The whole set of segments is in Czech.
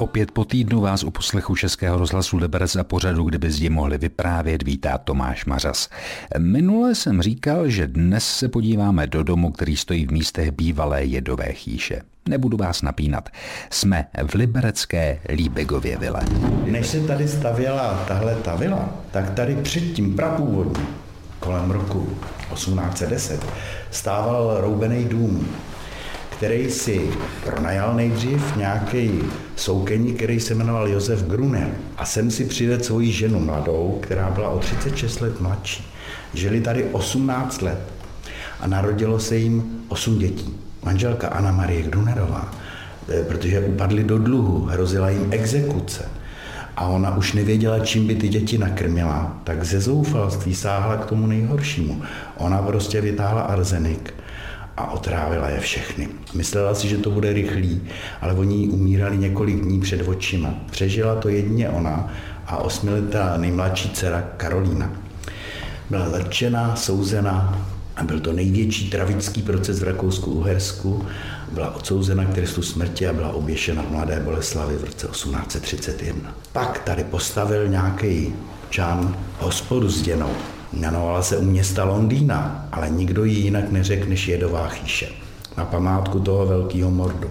Opět po týdnu vás u poslechu Českého rozhlasu Liberec a pořadu, kdyby zdi mohli vyprávět, vítá Tomáš Mařas. Minule jsem říkal, že dnes se podíváme do domu, který stojí v místech bývalé jedové chýše. Nebudu vás napínat. Jsme v liberecké Líbegově vile. Než se tady stavěla tahle ta vila, tak tady předtím prapůvodně, kolem roku 1810, stával roubený dům, který si pronajal nejdřív nějaký soukeník, který se jmenoval Josef Gruner. A sem si přivedl svoji ženu mladou, která byla o 36 let mladší. Žili tady 18 let a narodilo se jim 8 dětí. Manželka Anna Marie Grunerová, eh, protože upadli do dluhu, hrozila jim exekuce a ona už nevěděla, čím by ty děti nakrmila, tak ze zoufalství sáhla k tomu nejhoršímu. Ona prostě vytáhla arzenik a otrávila je všechny. Myslela si, že to bude rychlý, ale oni umírali několik dní před očima. Přežila to jedině ona a osmiletá nejmladší dcera Karolína. Byla zatčena, souzena a byl to největší travický proces v Rakousku-Uhersku. Byla odsouzena k trestu smrti a byla oběšena v Mladé Boleslavi v roce 1831. Pak tady postavil nějaký čan hospodu s děnou. Jmenovala se u města Londýna, ale nikdo ji jinak neřekl než Jedová chýše na památku toho velkého mordu.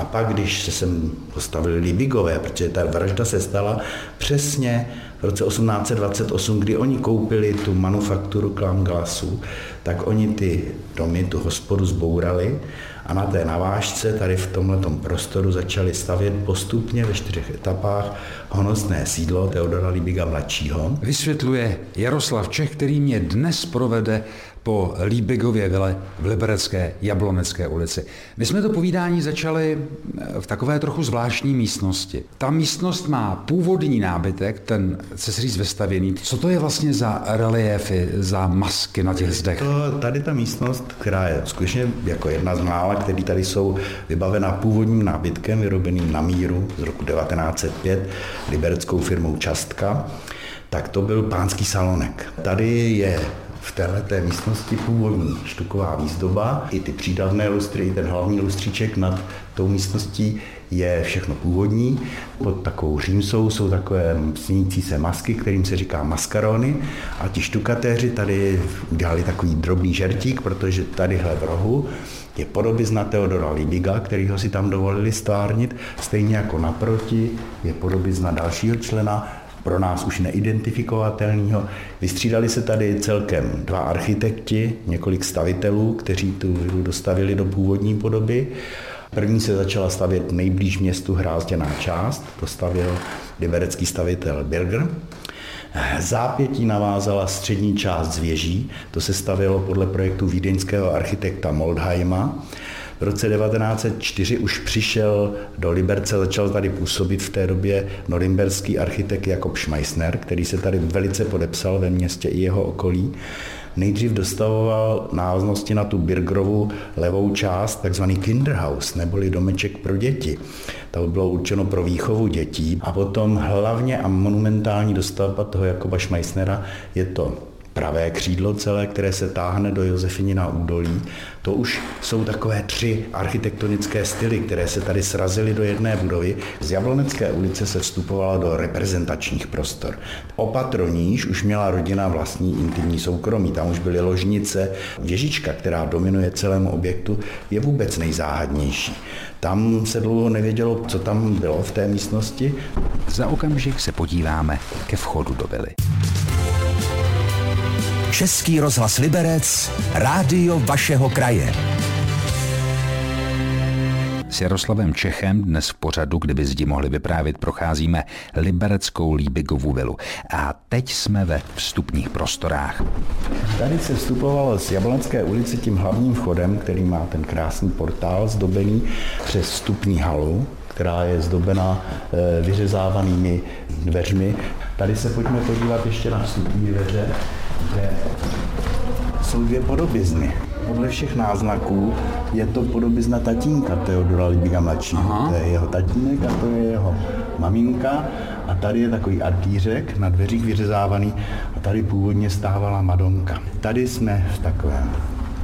A pak, když se sem postavili Libigové, protože ta vražda se stala přesně v roce 1828, kdy oni koupili tu manufakturu Klamglasu, tak oni ty domy, tu hospodu zbourali a na té navážce tady v tomto prostoru začali stavět postupně ve čtyřech etapách honosné sídlo Teodora Libiga mladšího. Vysvětluje Jaroslav Čech, který mě dnes provede po Líbigově vile v Liberecké Jablonecké ulici. My jsme to povídání začali v takové trochu zvláštní místnosti. Ta místnost má původní nábytek, ten cesaříc vestavěný. Co to je vlastně za reliefy, za masky na těch zdech? To, tady ta místnost, která je skutečně jako jedna z mála, které tady jsou vybavená původním nábytkem, vyrobeným na míru z roku 1905 libereckou firmou Častka, tak to byl pánský salonek. Tady je v této místnosti původní štuková výzdoba, i ty přídavné lustry, i ten hlavní lustříček nad tou místností je všechno původní. Pod takovou římsou jsou takové snící se masky, kterým se říká maskarony a ti štukatéři tady udělali takový drobný žertík, protože tadyhle v rohu je podobizna Teodora Libiga, ho si tam dovolili stvárnit, stejně jako naproti je podobizna dalšího člena pro nás už neidentifikovatelného. Vystřídali se tady celkem dva architekti, několik stavitelů, kteří tu vilu dostavili do původní podoby. První se začala stavět nejblíž městu Hrázděná část, to stavil liberecký stavitel Birger. Zápětí navázala střední část zvěží, to se stavilo podle projektu vídeňského architekta Moldheima. V roce 1904 už přišel do Liberce, začal tady působit v té době norimberský architekt Jakob Schmeissner, který se tady velice podepsal ve městě i jeho okolí. Nejdřív dostavoval návaznosti na tu Birgrovu levou část, takzvaný Kinderhaus, neboli domeček pro děti. To bylo určeno pro výchovu dětí. A potom hlavně a monumentální dostavba toho Jakoba Schmeissnera je to pravé křídlo celé, které se táhne do Josefinina údolí. To už jsou takové tři architektonické styly, které se tady srazily do jedné budovy. Z Jablonecké ulice se vstupovalo do reprezentačních prostor. Opatroníž už měla rodina vlastní intimní soukromí, tam už byly ložnice. Věžička, která dominuje celému objektu, je vůbec nejzáhadnější. Tam se dlouho nevědělo, co tam bylo v té místnosti. Za okamžik se podíváme ke vchodu do vily. Český rozhlas Liberec, rádio vašeho kraje. S Jaroslavem Čechem dnes v pořadu, kdyby zdi mohli vyprávět, procházíme libereckou Líbigovu vilu. A teď jsme ve vstupních prostorách. Tady se vstupovalo z Jablonské ulice tím hlavním vchodem, který má ten krásný portál zdobený přes vstupní halu, která je zdobena eh, vyřezávanými dveřmi. Tady se pojďme podívat ještě na vstupní dveře, kde jsou dvě podobizny. Podle všech náznaků je to podobizna tatínka Teodora Libiga mladšího. To je jeho tatínek a to je jeho maminka. A tady je takový artířek na dveřích vyřezávaný a tady původně stávala Madonka. Tady jsme v takovém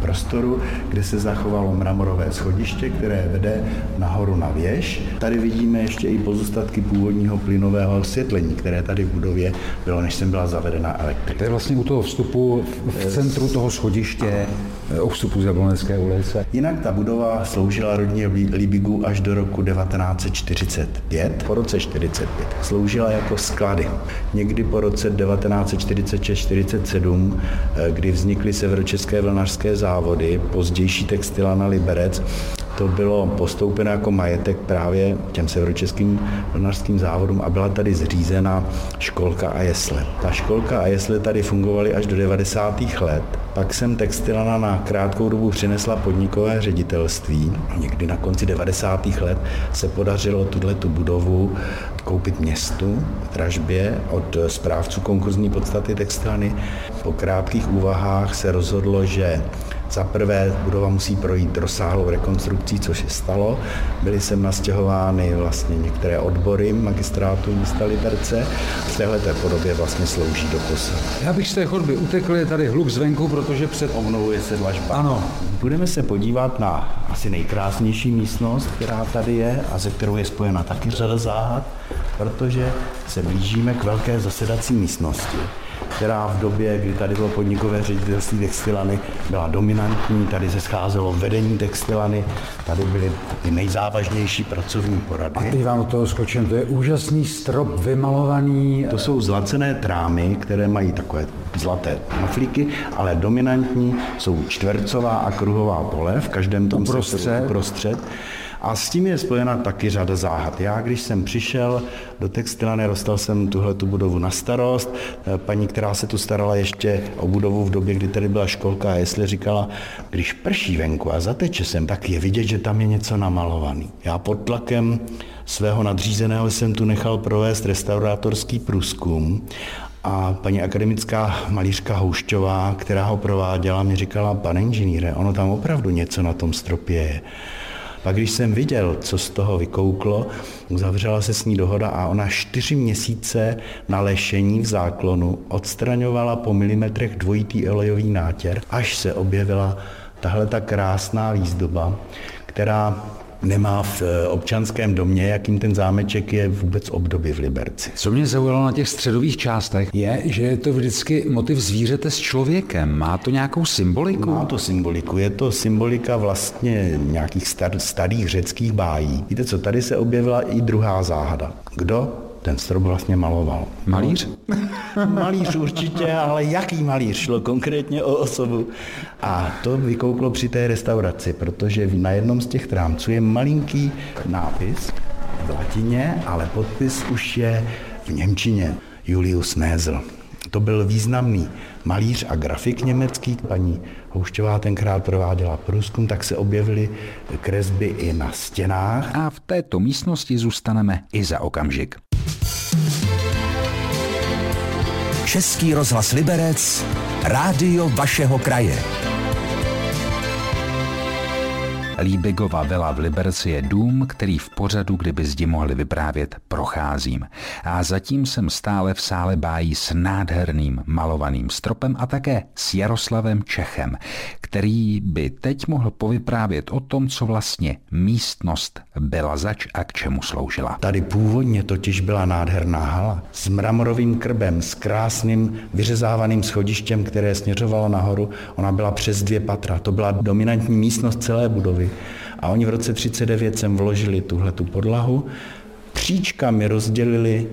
prostoru, kde se zachovalo mramorové schodiště, které vede nahoru na věž. Tady vidíme ještě i pozůstatky původního plynového osvětlení, které tady v budově bylo, než jsem byla zavedena elektrika. To je vlastně u toho vstupu v centru toho schodiště, u vstupu z Jablonecké ulice. Jinak ta budova sloužila rodině Libigu až do roku 1945. Po roce 45 sloužila jako sklady. Někdy po roce 1946-47, eh, kdy vznikly severočeské vlnařské závody, pozdější textilana Liberec, to bylo postoupeno jako majetek právě těm severočeským vlnařským závodům a byla tady zřízena školka a jesle. Ta školka a jesle tady fungovaly až do 90. let. Pak jsem textilana na krátkou dobu přinesla podnikové ředitelství. Někdy na konci 90. let se podařilo tuhle tu budovu koupit městu v dražbě od správců konkurzní podstaty textilany. Po krátkých úvahách se rozhodlo, že za prvé budova musí projít rozsáhlou rekonstrukcí, což se stalo. Byly sem nastěhovány vlastně některé odbory magistrátu města Liberce. V této podobě vlastně slouží do posa. Já bych z té chodby utekl, je tady hluk zvenku, protože před omnou je sedlažba. Ano. Budeme se podívat na asi nejkrásnější místnost, která tady je a ze kterou je spojena taky řada záhad, protože se blížíme k velké zasedací místnosti která v době, kdy tady bylo podnikové ředitelství textilany, byla dominantní, tady se scházelo vedení textilany, tady byly ty nejzávažnější pracovní porady. A teď vám do toho skočím, to je úžasný strop vymalovaný. To jsou zlacené trámy, které mají takové zlaté naflíky, ale dominantní jsou čtvercová a kruhová pole v každém tom uprostřed. uprostřed. A s tím je spojena taky řada záhad. Já, když jsem přišel do textilany, dostal jsem tuhle tu budovu na starost. Eh, paní, která se tu starala ještě o budovu v době, kdy tady byla školka, a jestli říkala, když prší venku a zateče sem, tak je vidět, že tam je něco namalovaný. Já pod tlakem svého nadřízeného jsem tu nechal provést restaurátorský průzkum a paní akademická malířka Houšťová, která ho prováděla, mi říkala, pane inženýre, ono tam opravdu něco na tom stropě je. Pak když jsem viděl, co z toho vykouklo, uzavřela se s ní dohoda a ona čtyři měsíce na lešení v záklonu odstraňovala po milimetrech dvojitý olejový nátěr, až se objevila tahle ta krásná výzdoba, která nemá v eh, občanském domě, jakým ten zámeček je vůbec období v Liberci. Co mě zaujalo na těch středových částech, je, že je to vždycky motiv zvířete s člověkem. Má to nějakou symboliku? Má to symboliku. Je to symbolika vlastně nějakých star, starých řeckých bájí. Víte co, tady se objevila i druhá záhada. Kdo ten strop vlastně maloval. Malíř? malíř určitě, ale jaký malíř? Šlo konkrétně o osobu. A to vykouklo při té restauraci, protože na jednom z těch trámců je malinký nápis v latině, ale podpis už je v Němčině. Julius Nézl. To byl významný malíř a grafik německý. Paní Houšťová tenkrát prováděla průzkum, tak se objevily kresby i na stěnách. A v této místnosti zůstaneme i za okamžik. Český rozhlas Liberec, rádio vašeho kraje. Líbigova vila v Liberci je dům, který v pořadu, kdyby zdi mohli vyprávět, procházím. A zatím jsem stále v sále bájí s nádherným malovaným stropem a také s Jaroslavem Čechem, který by teď mohl povyprávět o tom, co vlastně místnost byla zač a k čemu sloužila. Tady původně totiž byla nádherná hala s mramorovým krbem, s krásným vyřezávaným schodištěm, které směřovalo nahoru. Ona byla přes dvě patra. To byla dominantní místnost celé budovy. A oni v roce 39 sem vložili tuhle tu podlahu, příčkami rozdělili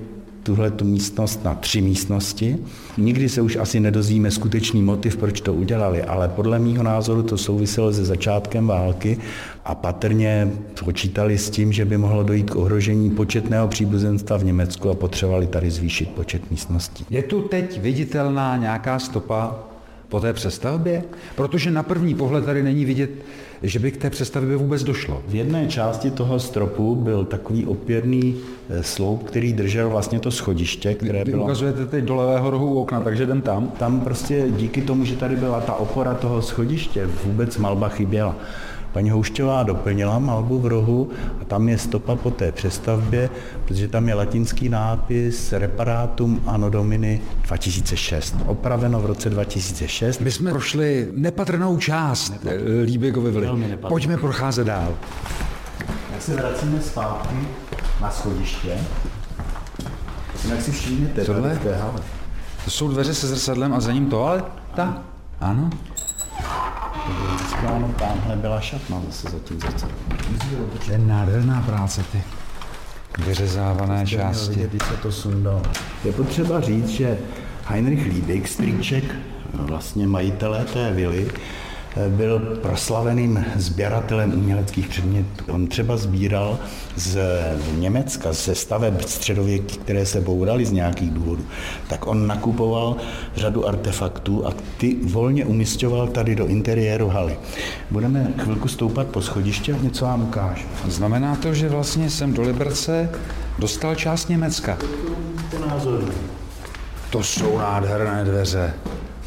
tuhle tu místnost na tři místnosti. Nikdy se už asi nedozvíme skutečný motiv, proč to udělali, ale podle mýho názoru to souviselo se začátkem války a patrně počítali s tím, že by mohlo dojít k ohrožení početného příbuzenstva v Německu a potřebovali tady zvýšit počet místností. Je tu teď viditelná nějaká stopa po té přestavbě? Protože na první pohled tady není vidět, že by k té přestavbě vůbec došlo. V jedné části toho stropu byl takový opěrný eh, sloup, který držel vlastně to schodiště, které Vy bylo... ukazujete teď do levého rohu okna, takže jdem tam. Tam prostě díky tomu, že tady byla ta opora toho schodiště, vůbec malba chyběla. Paní Houšťová doplnila malbu v rohu a tam je stopa po té přestavbě, protože tam je latinský nápis Reparatum Anno Domini 2006. Opraveno v roce 2006. My jsme prošli nepatrnou část Nepatrný. Líbegovy vily. Pojďme procházet dál. Tak se vracíme zpátky na schodiště. Jinak si všimněte, Tohle? To jsou dveře se zrcadlem a za ním Ta? Ano. Ano, tamhle byla šatna zase za tím zrcadlem. To je nádherná práce, ty vyřezávané části. Vidět, se to sundal. Je potřeba říct, že Heinrich Liebig, strýček vlastně majitelé té vily, byl proslaveným sběratelem uměleckých předmětů. On třeba sbíral z Německa, ze staveb středověkých, které se bouraly z nějakých důvodů, tak on nakupoval řadu artefaktů a ty volně umistoval tady do interiéru haly. Budeme chvilku stoupat po schodišti a něco vám ukážu. Znamená to, že vlastně jsem do Liberce dostal část Německa. To jsou nádherné dveře.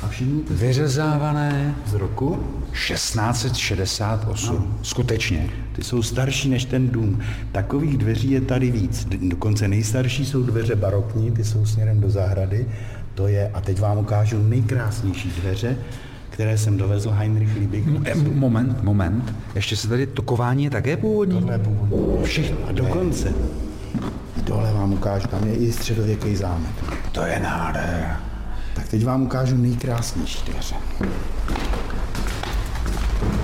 A všimněte Vyřezávané z roku 1668. Ano. Skutečně. Ty jsou starší než ten dům. Takových dveří je tady víc. Dokonce nejstarší jsou dveře barokní, ty jsou směrem do zahrady. To je, a teď vám ukážu nejkrásnější dveře, které jsem dovezl Heinrich Liebig. Moment, moment. Ještě se tady tokování je také původní? Tohle je původní. Všechno. A dokonce. Tohle vám ukážu, tam je i středověký zámek. To je nádhera. Tak teď vám ukážu nejkrásnější dveře.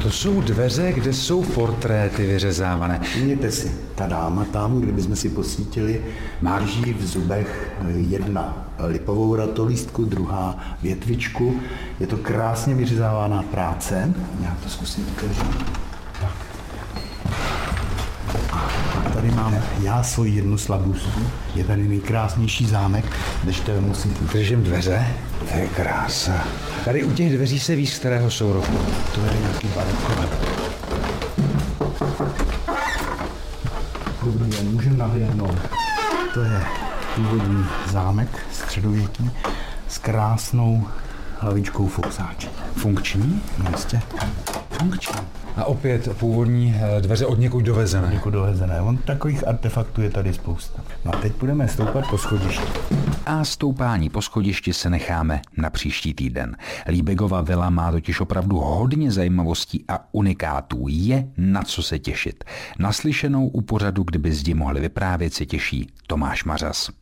To jsou dveře, kde jsou portréty vyřezávané. Všimněte si, ta dáma tam, kdybychom si posvítili, má drží v zubech jedna lipovou ratolístku, druhá větvičku. Je to krásně vyřezávaná práce. Já to zkusím otevřít. Tady mám já svoji jednu slabustu. Je tady nejkrásnější zámek, držte musím. Držím dveře. To je krása. Tady u těch dveří se ví, z kterého jsou roku. To je nějaký barokové. Dobrý den, můžeme nahlédnout. To je původní zámek středověký s krásnou hlavičkou foxáče. Funkční? Jistě. Funkční. A opět původní eh, dveře od někud dovezené. Někud dovezené. On takových artefaktů je tady spousta. No a teď budeme stoupat po schodišti. A stoupání po schodišti se necháme na příští týden. Líbegova vila má totiž opravdu hodně zajímavostí a unikátů. Je na co se těšit. Naslyšenou u pořadu, kdyby zdi mohli vyprávět, se těší Tomáš Mařas.